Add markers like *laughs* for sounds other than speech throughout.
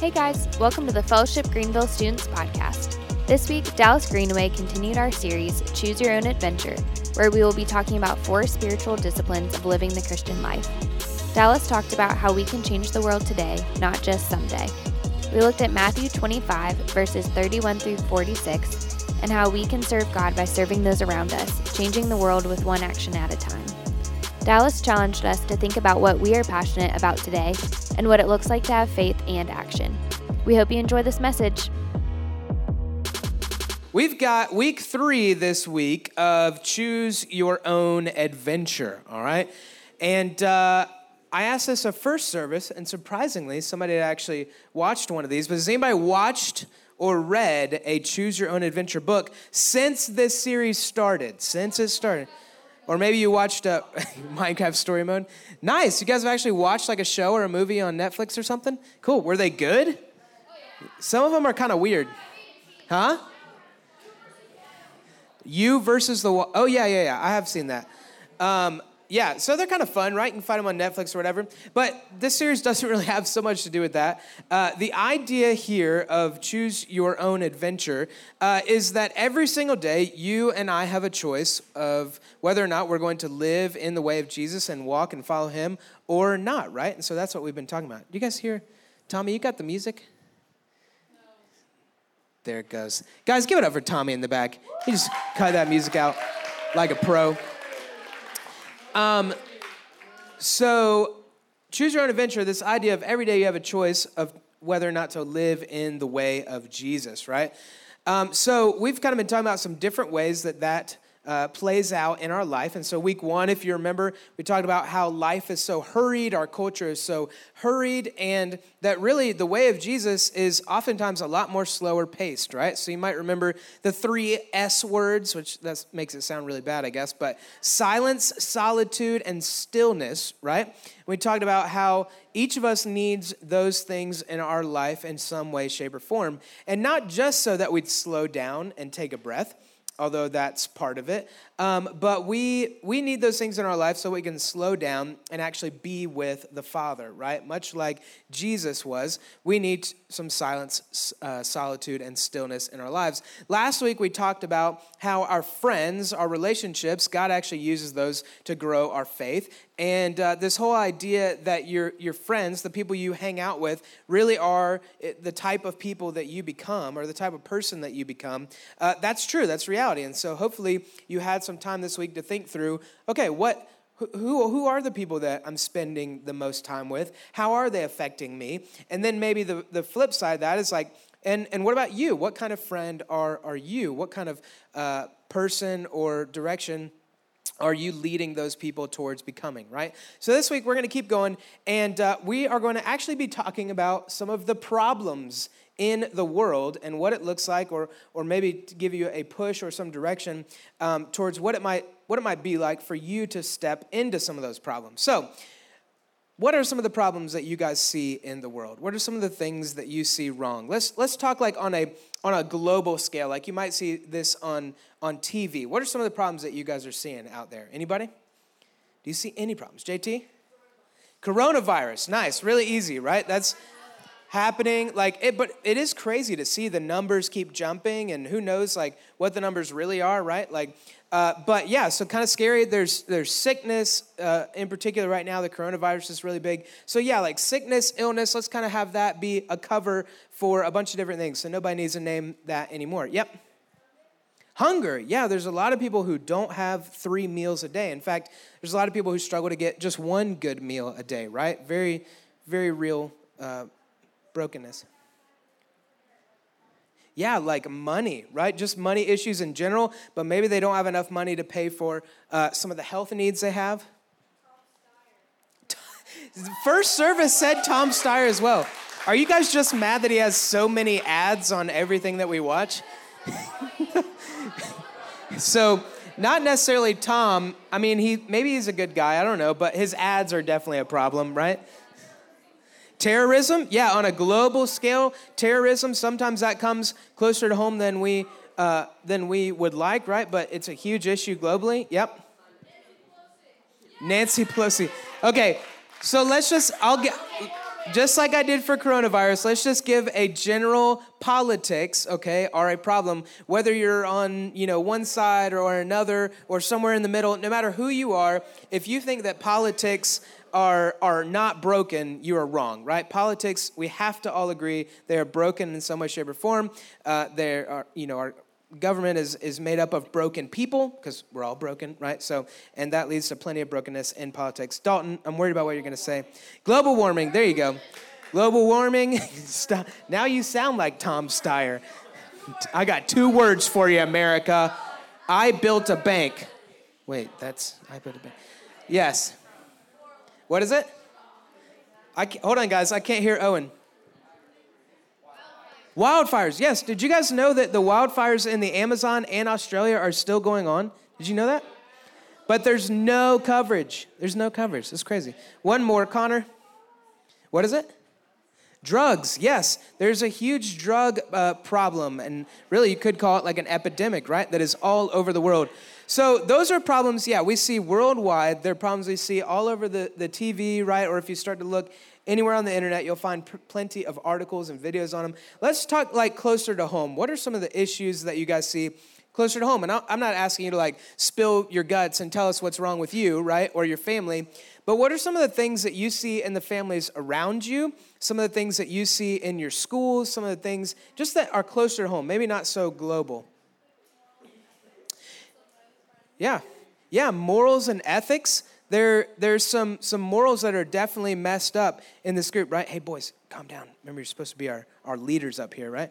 Hey guys, welcome to the Fellowship Greenville Students Podcast. This week, Dallas Greenaway continued our series, Choose Your Own Adventure, where we will be talking about four spiritual disciplines of living the Christian life. Dallas talked about how we can change the world today, not just someday. We looked at Matthew 25, verses 31 through 46, and how we can serve God by serving those around us, changing the world with one action at a time. Dallas challenged us to think about what we are passionate about today and what it looks like to have faith and action. We hope you enjoy this message. We've got week three this week of Choose Your Own Adventure, all right? And uh, I asked this at first service, and surprisingly, somebody had actually watched one of these. But has anybody watched or read a Choose Your Own Adventure book since this series started? Since it started? Or maybe you watched uh, *laughs* Minecraft Story Mode. Nice. You guys have actually watched like a show or a movie on Netflix or something? Cool. Were they good? Some of them are kind of weird. Huh? You versus the wall. Oh, yeah, yeah, yeah. I have seen that. Um, yeah, so they're kind of fun, right? You can find them on Netflix or whatever. But this series *laughs* doesn't really have so much to do with that. Uh, the idea here of choose your own adventure uh, is that every single day you and I have a choice of whether or not we're going to live in the way of Jesus and walk and follow him or not, right? And so that's what we've been talking about. Do you guys hear? Tommy, you got the music? There it goes. Guys, give it up for Tommy in the back. He just cut that music out like a pro. Um, so, choose your own adventure. This idea of every day you have a choice of whether or not to live in the way of Jesus, right? Um, so, we've kind of been talking about some different ways that that uh, plays out in our life. And so, week one, if you remember, we talked about how life is so hurried, our culture is so hurried, and that really the way of Jesus is oftentimes a lot more slower paced, right? So, you might remember the three S words, which that makes it sound really bad, I guess, but silence, solitude, and stillness, right? We talked about how each of us needs those things in our life in some way, shape, or form. And not just so that we'd slow down and take a breath although that's part of it. Um, but we we need those things in our life so we can slow down and actually be with the Father, right? Much like Jesus was, we need some silence, uh, solitude, and stillness in our lives. Last week we talked about how our friends, our relationships, God actually uses those to grow our faith. And uh, this whole idea that your, your friends, the people you hang out with, really are eh, the type of people that you become or the type of person that you become, uh, that's true. That's reality. And so hopefully you had some time this week to think through okay, what. Who, who are the people that I'm spending the most time with? How are they affecting me? And then maybe the, the flip side of that is like, and, and what about you? What kind of friend are, are you? What kind of uh, person or direction are you leading those people towards becoming, right? So this week we're going to keep going, and uh, we are going to actually be talking about some of the problems in the world and what it looks like, or, or maybe to give you a push or some direction um, towards what it, might, what it might be like for you to step into some of those problems. So, what are some of the problems that you guys see in the world? What are some of the things that you see wrong? Let's, let's talk like on a, on a global scale, like you might see this on, on TV. What are some of the problems that you guys are seeing out there? Anybody? Do you see any problems? JT? Coronavirus. Nice. Really easy, right? That's happening like it but it is crazy to see the numbers keep jumping and who knows like what the numbers really are right? Like uh, but yeah so kind of scary. There's there's sickness uh, in particular right now. The coronavirus is really big. So yeah like sickness illness let's kind of have that be a cover for a bunch of different things. So nobody needs to name that anymore. Yep. Hunger, yeah, there's a lot of people who don't have three meals a day. In fact, there's a lot of people who struggle to get just one good meal a day, right? Very, very real uh, brokenness. Yeah, like money, right? Just money issues in general, but maybe they don't have enough money to pay for uh, some of the health needs they have. *laughs* First service said Tom Steyer as well. Are you guys just mad that he has so many ads on everything that we watch? *laughs* so, not necessarily Tom. I mean, he maybe he's a good guy. I don't know, but his ads are definitely a problem, right? Terrorism, yeah, on a global scale, terrorism, sometimes that comes closer to home than we, uh, than we would like, right? But it's a huge issue globally. Yep. Nancy Pelosi. Okay, so let's just, I'll get, just like I did for coronavirus, let's just give a general politics, okay, are a problem. Whether you're on, you know, one side or another or somewhere in the middle, no matter who you are, if you think that politics are, are not broken, you are wrong, right? Politics, we have to all agree they are broken in some way, shape, or form. Uh, they are, you know, our government is, is made up of broken people because we're all broken, right? So, and that leads to plenty of brokenness in politics. Dalton, I'm worried about what you're going to say. Global warming, there you go. Global warming. *laughs* stop. now you sound like Tom Steyer. I got two words for you, America. I built a bank. Wait, that's I built a bank. Yes. What is it? I hold on, guys. I can't hear Owen. Wildfires. Yes. Did you guys know that the wildfires in the Amazon and Australia are still going on? Did you know that? But there's no coverage. There's no coverage. It's crazy. One more, Connor. What is it? Drugs, yes, there's a huge drug uh, problem, and really you could call it like an epidemic, right? That is all over the world. So those are problems, yeah, we see worldwide. They're problems we see all over the, the TV, right? Or if you start to look anywhere on the internet, you'll find pr- plenty of articles and videos on them. Let's talk like closer to home. What are some of the issues that you guys see closer to home? And I'm not asking you to like spill your guts and tell us what's wrong with you, right? Or your family. But what are some of the things that you see in the families around you? Some of the things that you see in your schools, some of the things just that are closer to home, maybe not so global. Yeah. Yeah, morals and ethics. There, there's some, some morals that are definitely messed up in this group, right? Hey, boys, calm down. Remember, you're supposed to be our, our leaders up here, right?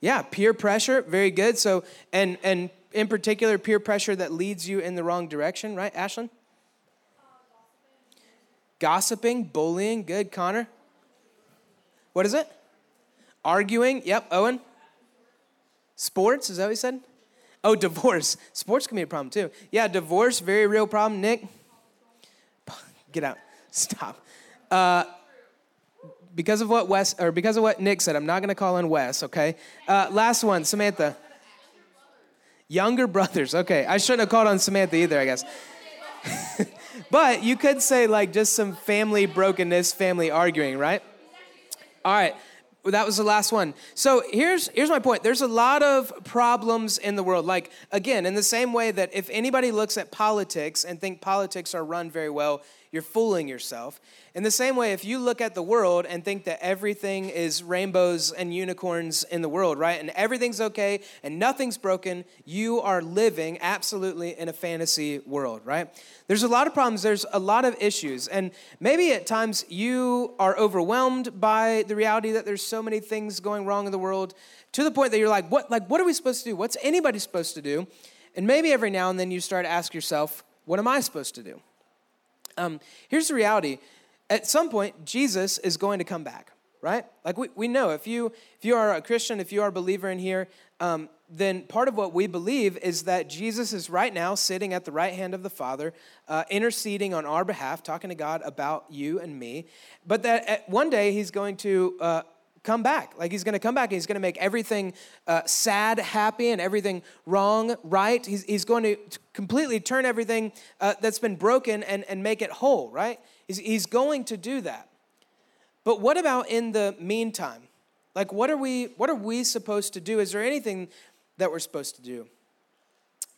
Yeah, peer pressure, very good. So, and and in particular, peer pressure that leads you in the wrong direction, right, Ashlyn? Gossiping, bullying, good. Connor? What is it? Arguing, yep. Owen? Sports, is that what he said? Oh, divorce. Sports can be a problem too. Yeah, divorce, very real problem. Nick? Get out. Stop. Uh, because of what Wes or because of what Nick said, I'm not going to call in Wes. Okay. Uh, last one, Samantha. Younger brothers. Okay, I shouldn't have called on Samantha either. I guess. *laughs* but you could say like just some family brokenness, family arguing, right? All right. That was the last one. So here's here's my point. There's a lot of problems in the world. Like again, in the same way that if anybody looks at politics and think politics are run very well, you're fooling yourself. In the same way, if you look at the world and think that everything is rainbows and unicorns in the world, right, and everything's okay and nothing's broken, you are living absolutely in a fantasy world, right? There's a lot of problems, there's a lot of issues, and maybe at times you are overwhelmed by the reality that there's so many things going wrong in the world to the point that you're like, what, like, what are we supposed to do? What's anybody supposed to do? And maybe every now and then you start to ask yourself, what am I supposed to do? Um, here's the reality at some point, Jesus is going to come back, right? Like we, we know if you if you are a Christian, if you are a believer in here, um, then part of what we believe is that Jesus is right now sitting at the right hand of the Father, uh, interceding on our behalf, talking to God about you and me. But that at one day he's going to uh, come back. Like he's going to come back and he's going to make everything uh, sad happy and everything wrong right. He's, he's going to completely turn everything uh, that's been broken and, and make it whole, right? He's, he's going to do that. But what about in the meantime? Like, what are we, what are we supposed to do? Is there anything that we're supposed to do?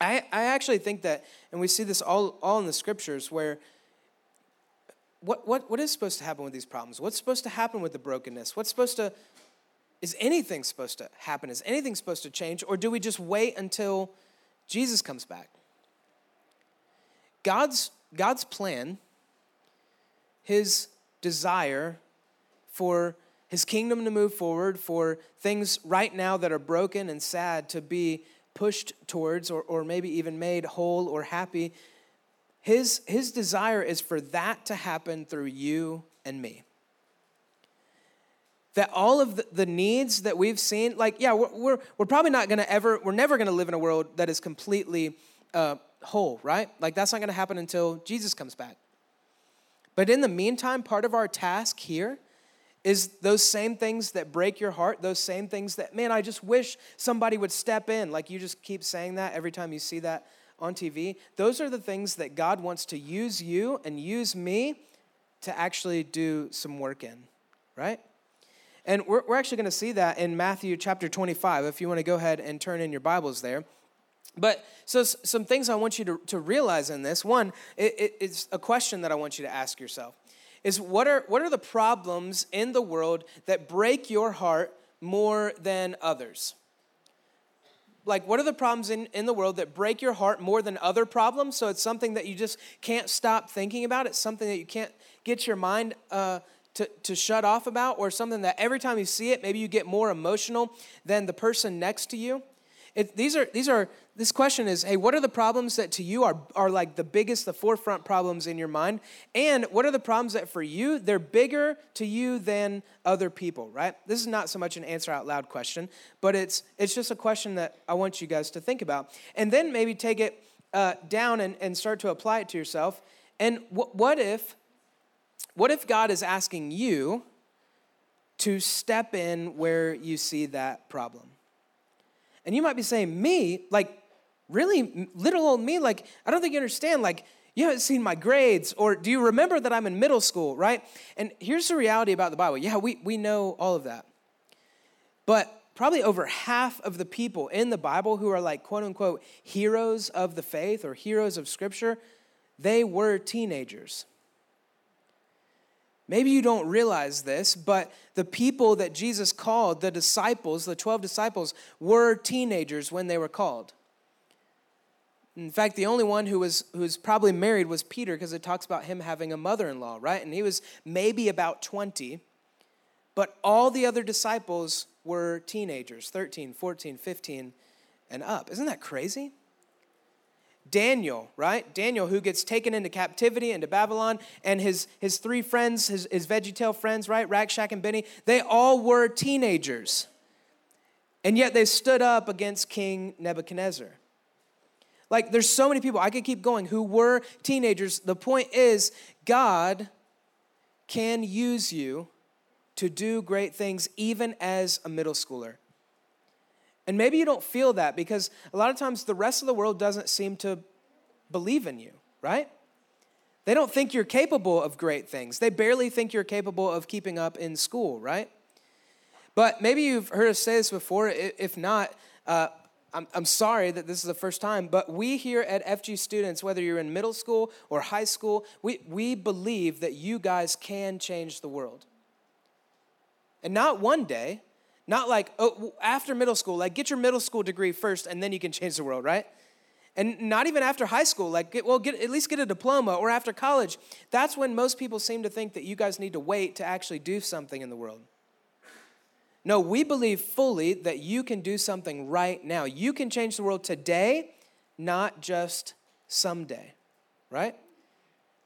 I, I actually think that, and we see this all, all in the scriptures, where what, what, what is supposed to happen with these problems? What's supposed to happen with the brokenness? What's supposed to, is anything supposed to happen? Is anything supposed to change? Or do we just wait until Jesus comes back? God's, God's plan, his desire for his kingdom to move forward, for things right now that are broken and sad to be pushed towards or, or maybe even made whole or happy his, his desire is for that to happen through you and me. That all of the, the needs that we've seen, like, yeah, we're, we're, we're probably not gonna ever, we're never gonna live in a world that is completely uh, whole, right? Like, that's not gonna happen until Jesus comes back. But in the meantime, part of our task here is those same things that break your heart, those same things that, man, I just wish somebody would step in. Like you just keep saying that every time you see that on TV, those are the things that God wants to use you and use me to actually do some work in, right? And we're, we're actually going to see that in Matthew chapter 25, if you want to go ahead and turn in your Bibles there. But so some things I want you to, to realize in this. One, it, it, it's a question that I want you to ask yourself is what are, what are the problems in the world that break your heart more than others? Like, what are the problems in, in the world that break your heart more than other problems? So it's something that you just can't stop thinking about. It's something that you can't get your mind uh, to, to shut off about, or something that every time you see it, maybe you get more emotional than the person next to you. It, these are these are this question is hey what are the problems that to you are are like the biggest the forefront problems in your mind? And what are the problems that for you they're bigger to you than other people right? This is not so much an answer out loud question but it's it's just a question that i want you guys to think about. And then maybe take it uh, down and, and start to apply it to yourself. And wh- what if what if god is asking you to step in where you see that problem? And you might be saying, Me? Like, really? Little old me? Like, I don't think you understand. Like, you haven't seen my grades, or do you remember that I'm in middle school, right? And here's the reality about the Bible. Yeah, we, we know all of that. But probably over half of the people in the Bible who are like quote unquote heroes of the faith or heroes of scripture, they were teenagers. Maybe you don't realize this, but the people that Jesus called, the disciples, the 12 disciples, were teenagers when they were called. In fact, the only one who was, who was probably married was Peter because it talks about him having a mother in law, right? And he was maybe about 20. But all the other disciples were teenagers 13, 14, 15, and up. Isn't that crazy? Daniel, right? Daniel, who gets taken into captivity into Babylon, and his, his three friends, his, his VeggieTale friends, right? Rack, Shack and Benny, they all were teenagers. And yet they stood up against King Nebuchadnezzar. Like, there's so many people, I could keep going, who were teenagers. The point is, God can use you to do great things even as a middle schooler. And maybe you don't feel that because a lot of times the rest of the world doesn't seem to believe in you, right? They don't think you're capable of great things. They barely think you're capable of keeping up in school, right? But maybe you've heard us say this before. If not, uh, I'm, I'm sorry that this is the first time, but we here at FG Students, whether you're in middle school or high school, we, we believe that you guys can change the world. And not one day, not like, oh, after middle school, like get your middle school degree first and then you can change the world, right? And not even after high school, like, get, well, get, at least get a diploma or after college. That's when most people seem to think that you guys need to wait to actually do something in the world. No, we believe fully that you can do something right now. You can change the world today, not just someday, right?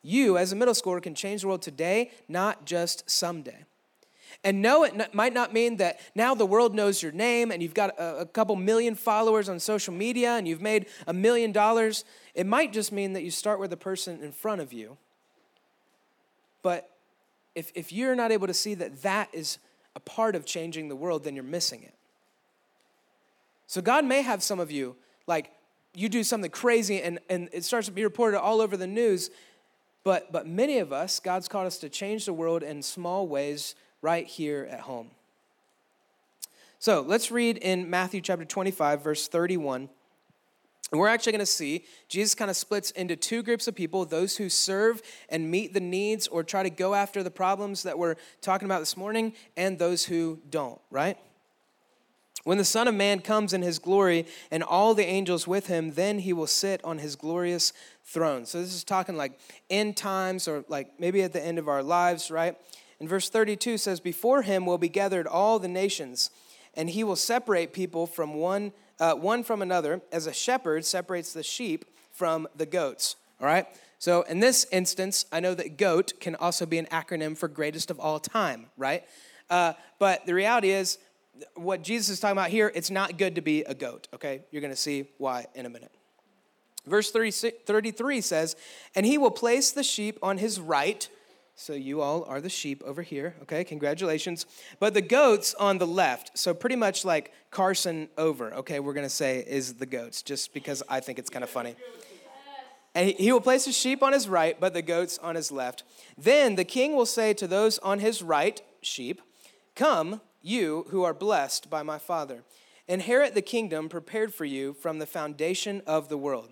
You, as a middle schooler, can change the world today, not just someday. And no, it might not mean that now the world knows your name and you've got a, a couple million followers on social media and you've made a million dollars. It might just mean that you start with the person in front of you. But if, if you're not able to see that that is a part of changing the world, then you're missing it. So God may have some of you, like, you do something crazy and, and it starts to be reported all over the news. But, but many of us, God's called us to change the world in small ways right here at home. So let's read in Matthew chapter 25, verse 31. And we're actually going to see Jesus kind of splits into two groups of people those who serve and meet the needs or try to go after the problems that we're talking about this morning, and those who don't, right? When the Son of Man comes in his glory and all the angels with him, then he will sit on his glorious throne. So this is talking like end times or like maybe at the end of our lives, right? And verse 32 says, Before him will be gathered all the nations, and he will separate people from one, uh, one from another, as a shepherd separates the sheep from the goats. All right? So in this instance, I know that GOAT can also be an acronym for greatest of all time, right? Uh, but the reality is, what Jesus is talking about here, it's not good to be a goat, okay? You're gonna see why in a minute. Verse 33 says, And he will place the sheep on his right So you all are the sheep over here, okay? Congratulations. But the goats on the left, so pretty much like Carson over, okay, we're gonna say is the goats, just because I think it's kind of funny. And he will place his sheep on his right, but the goats on his left. Then the king will say to those on his right, sheep, Come, you who are blessed by my Father, inherit the kingdom prepared for you from the foundation of the world.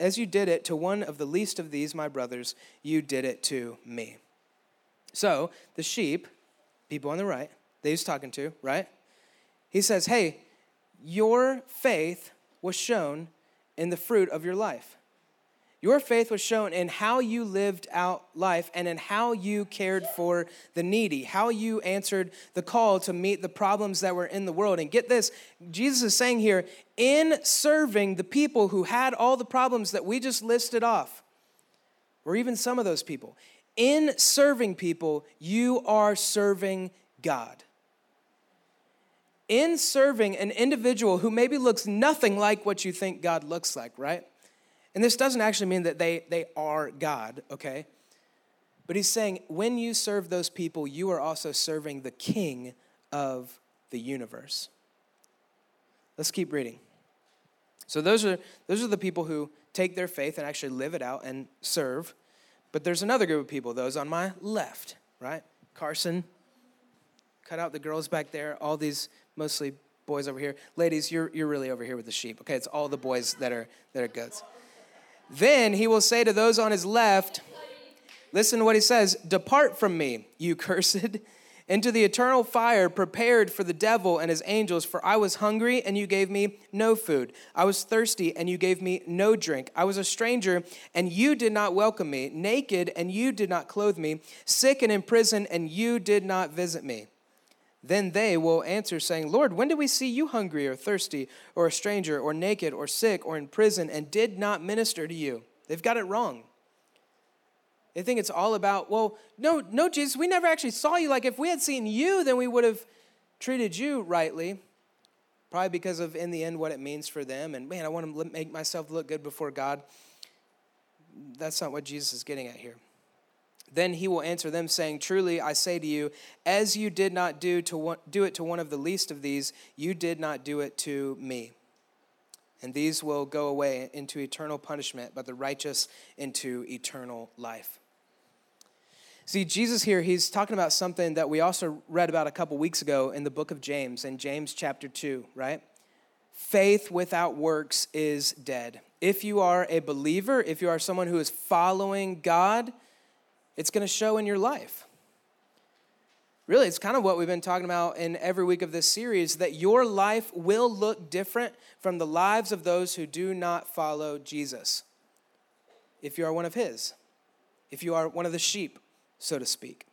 as you did it to one of the least of these, my brothers, you did it to me. So, the sheep, people on the right, that he's talking to, right? He says, Hey, your faith was shown in the fruit of your life. Your faith was shown in how you lived out life and in how you cared for the needy, how you answered the call to meet the problems that were in the world. And get this Jesus is saying here, in serving the people who had all the problems that we just listed off, or even some of those people, in serving people, you are serving God. In serving an individual who maybe looks nothing like what you think God looks like, right? And this doesn't actually mean that they, they are God, okay? But he's saying when you serve those people, you are also serving the king of the universe. Let's keep reading. So those are those are the people who take their faith and actually live it out and serve. But there's another group of people, those on my left, right? Carson, cut out the girls back there, all these mostly boys over here. Ladies, you're, you're really over here with the sheep, okay? It's all the boys that are, that are goats. Then he will say to those on his left, Listen to what he says Depart from me, you *laughs* cursed, into the eternal fire prepared for the devil and his angels. For I was hungry, and you gave me no food. I was thirsty, and you gave me no drink. I was a stranger, and you did not welcome me. Naked, and you did not clothe me. Sick and in prison, and you did not visit me. Then they will answer, saying, Lord, when did we see you hungry or thirsty or a stranger or naked or sick or in prison and did not minister to you? They've got it wrong. They think it's all about, well, no, no, Jesus, we never actually saw you. Like if we had seen you, then we would have treated you rightly. Probably because of, in the end, what it means for them. And man, I want to make myself look good before God. That's not what Jesus is getting at here. Then he will answer them, saying, Truly I say to you, as you did not do, to one, do it to one of the least of these, you did not do it to me. And these will go away into eternal punishment, but the righteous into eternal life. See, Jesus here, he's talking about something that we also read about a couple weeks ago in the book of James, in James chapter 2, right? Faith without works is dead. If you are a believer, if you are someone who is following God, it's going to show in your life. Really, it's kind of what we've been talking about in every week of this series that your life will look different from the lives of those who do not follow Jesus. If you are one of His, if you are one of the sheep, so to speak.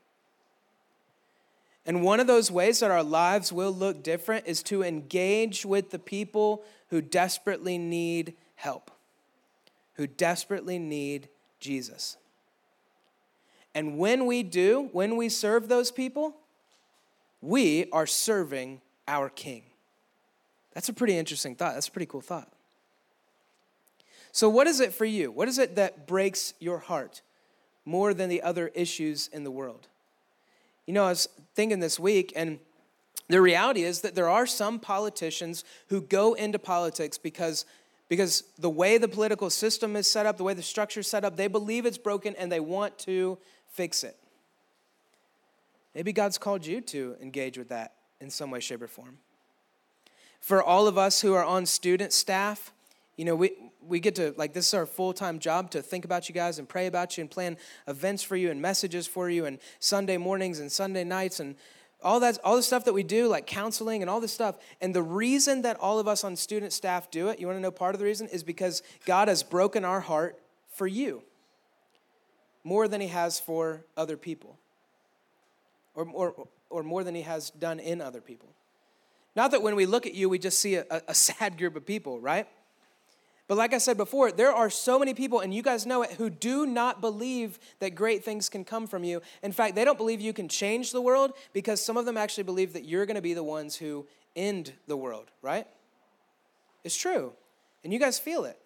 And one of those ways that our lives will look different is to engage with the people who desperately need help, who desperately need Jesus. And when we do, when we serve those people, we are serving our King. That's a pretty interesting thought. That's a pretty cool thought. So, what is it for you? What is it that breaks your heart more than the other issues in the world? You know, I was thinking this week, and the reality is that there are some politicians who go into politics because because the way the political system is set up, the way the structure is set up, they believe it's broken and they want to fix it. Maybe God's called you to engage with that in some way, shape, or form. For all of us who are on student staff, you know, we, we get to, like, this is our full time job to think about you guys and pray about you and plan events for you and messages for you and Sunday mornings and Sunday nights and all that, all the stuff that we do, like counseling and all this stuff. And the reason that all of us on student staff do it, you want to know part of the reason, is because God has broken our heart for you more than he has for other people. or, or, or more than he has done in other people. Not that when we look at you, we just see a, a *laughs* sad group of people, right? But like I said before, there are so many people, and you guys know it, who do not believe that great things can come from you. In fact, they don't believe you can change the world because some of them actually believe that you're going to be the ones who end the world, right? It's true. And you guys feel it.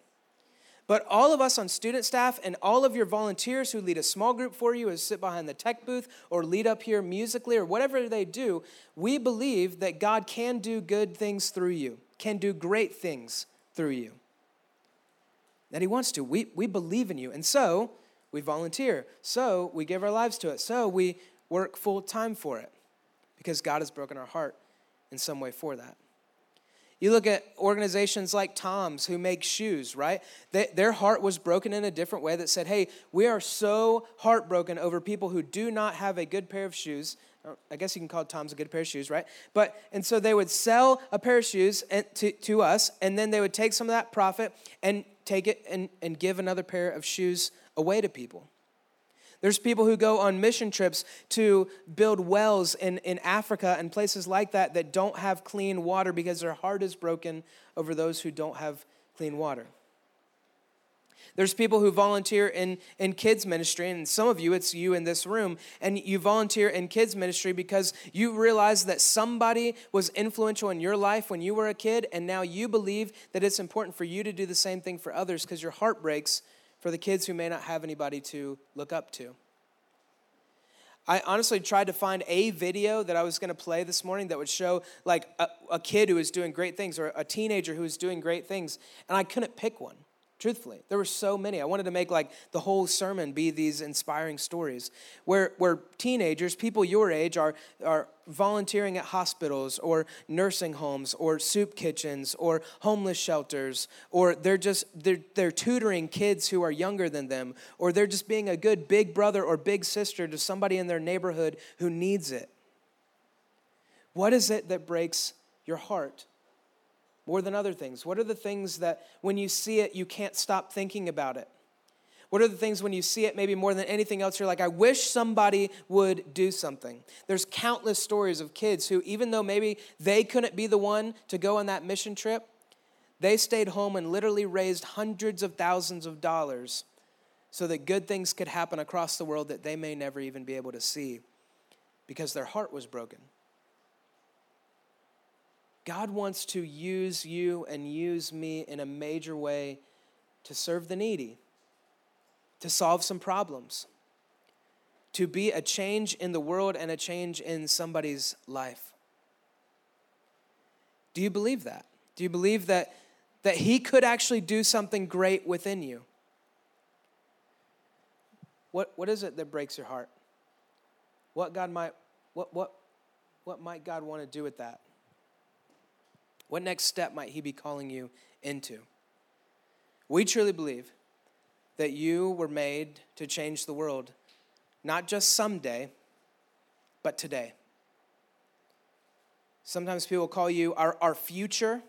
But all of us on student staff and all of your volunteers who lead a small group for you, or sit behind the tech booth, or lead up here musically, or whatever they do, we believe that God can do good things through you, can do great things through you that He wants to. We, we believe in you. And so we volunteer. So we give our lives to it. So we work full time for it because God has broken our heart in some way for that. You look at organizations like Tom's who make shoes, right? They, their heart was broken in a different way that said, hey, we are so heartbroken over people who do not have a good pair of shoes. I guess you can call Tom's a good pair of shoes, right? But, and so they would sell a pair of shoes to, to us, and then they would take some of that profit and take it and, and give another pair of shoes away to people. There's people who go on mission trips to build wells in, in Africa and places like that that don't have clean water because their heart is broken over those who don't have clean water. There's people who volunteer in, in kids ministry, and some of you, it's you in this room, and you volunteer in kids ministry because you realize that somebody was influential in your life when you were a kid, and now you believe that it's important for you to do the same thing for others because your heart breaks for the kids who may not have anybody to look up to. I honestly tried to find a video that I was going to play this morning that would show like a, a, kid who is doing great things or a teenager who is doing great things, and I couldn't pick one truthfully there were so many. I wanted to make like the whole sermon be these inspiring stories where where teenagers people your age are are volunteering at hospitals or nursing homes or soup kitchens or homeless shelters or they're just they're, they're tutoring kids who are younger than them or they're just being a good big brother or big sister to somebody in their neighborhood who needs it. What is it that breaks your heart more than other things? What are the things that when you see it, you can't stop thinking about it? What are the things when you see it, maybe more than anything else, you're like, I wish somebody would do something? There's countless stories of kids who, even though maybe they couldn't be the one to go on that mission trip, they stayed home and literally raised hundreds of thousands of dollars so that good things could happen across the world that they may never even be able to see because their heart was broken. God wants to use you and use me in a major way to serve the needy, to solve some problems, to be a change in the world and a change in somebody's life. Do you believe that? Do you believe that, that He could actually do something great within you? What, what is it that breaks your heart? What God might what what what might God want to do with that? What next step might He be calling you into? We truly believe that you were made to change the world, not just someday, but today. Sometimes people call you our, our future,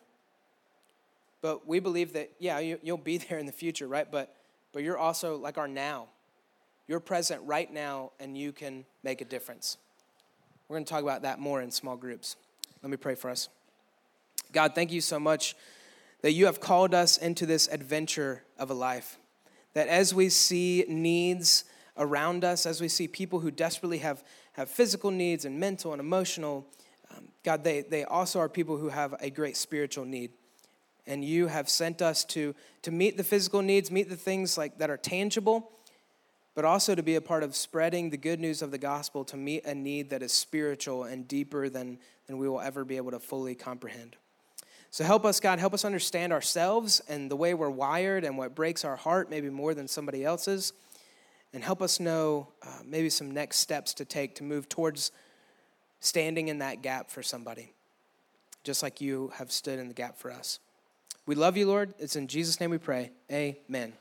but we believe that, yeah, you, you'll be *laughs* there in the future, right? But, but you're also like our now. You're present right now, and you can make a difference. We're going to talk about that more in small groups. Let me pray for us. God, thank you so much that you have called us into this adventure of a life. That as we see needs around us, as we see people who desperately have, have physical needs and mental and emotional, um, God, they, they also are people who have a great spiritual need. And you have sent us to, to meet the physical needs, meet the things like that are tangible, but also to be a part of spreading the good news of the gospel to meet a need that is spiritual and deeper than, than we will ever be able to fully comprehend. So help us, God, help us understand ourselves and the way we're wired and what breaks our heart, maybe more than somebody else's. And help us know uh, maybe some next steps to take to move towards standing in that gap for somebody, just like you have stood in the gap for us. We love you, Lord. It's in Jesus' name we pray. Amen.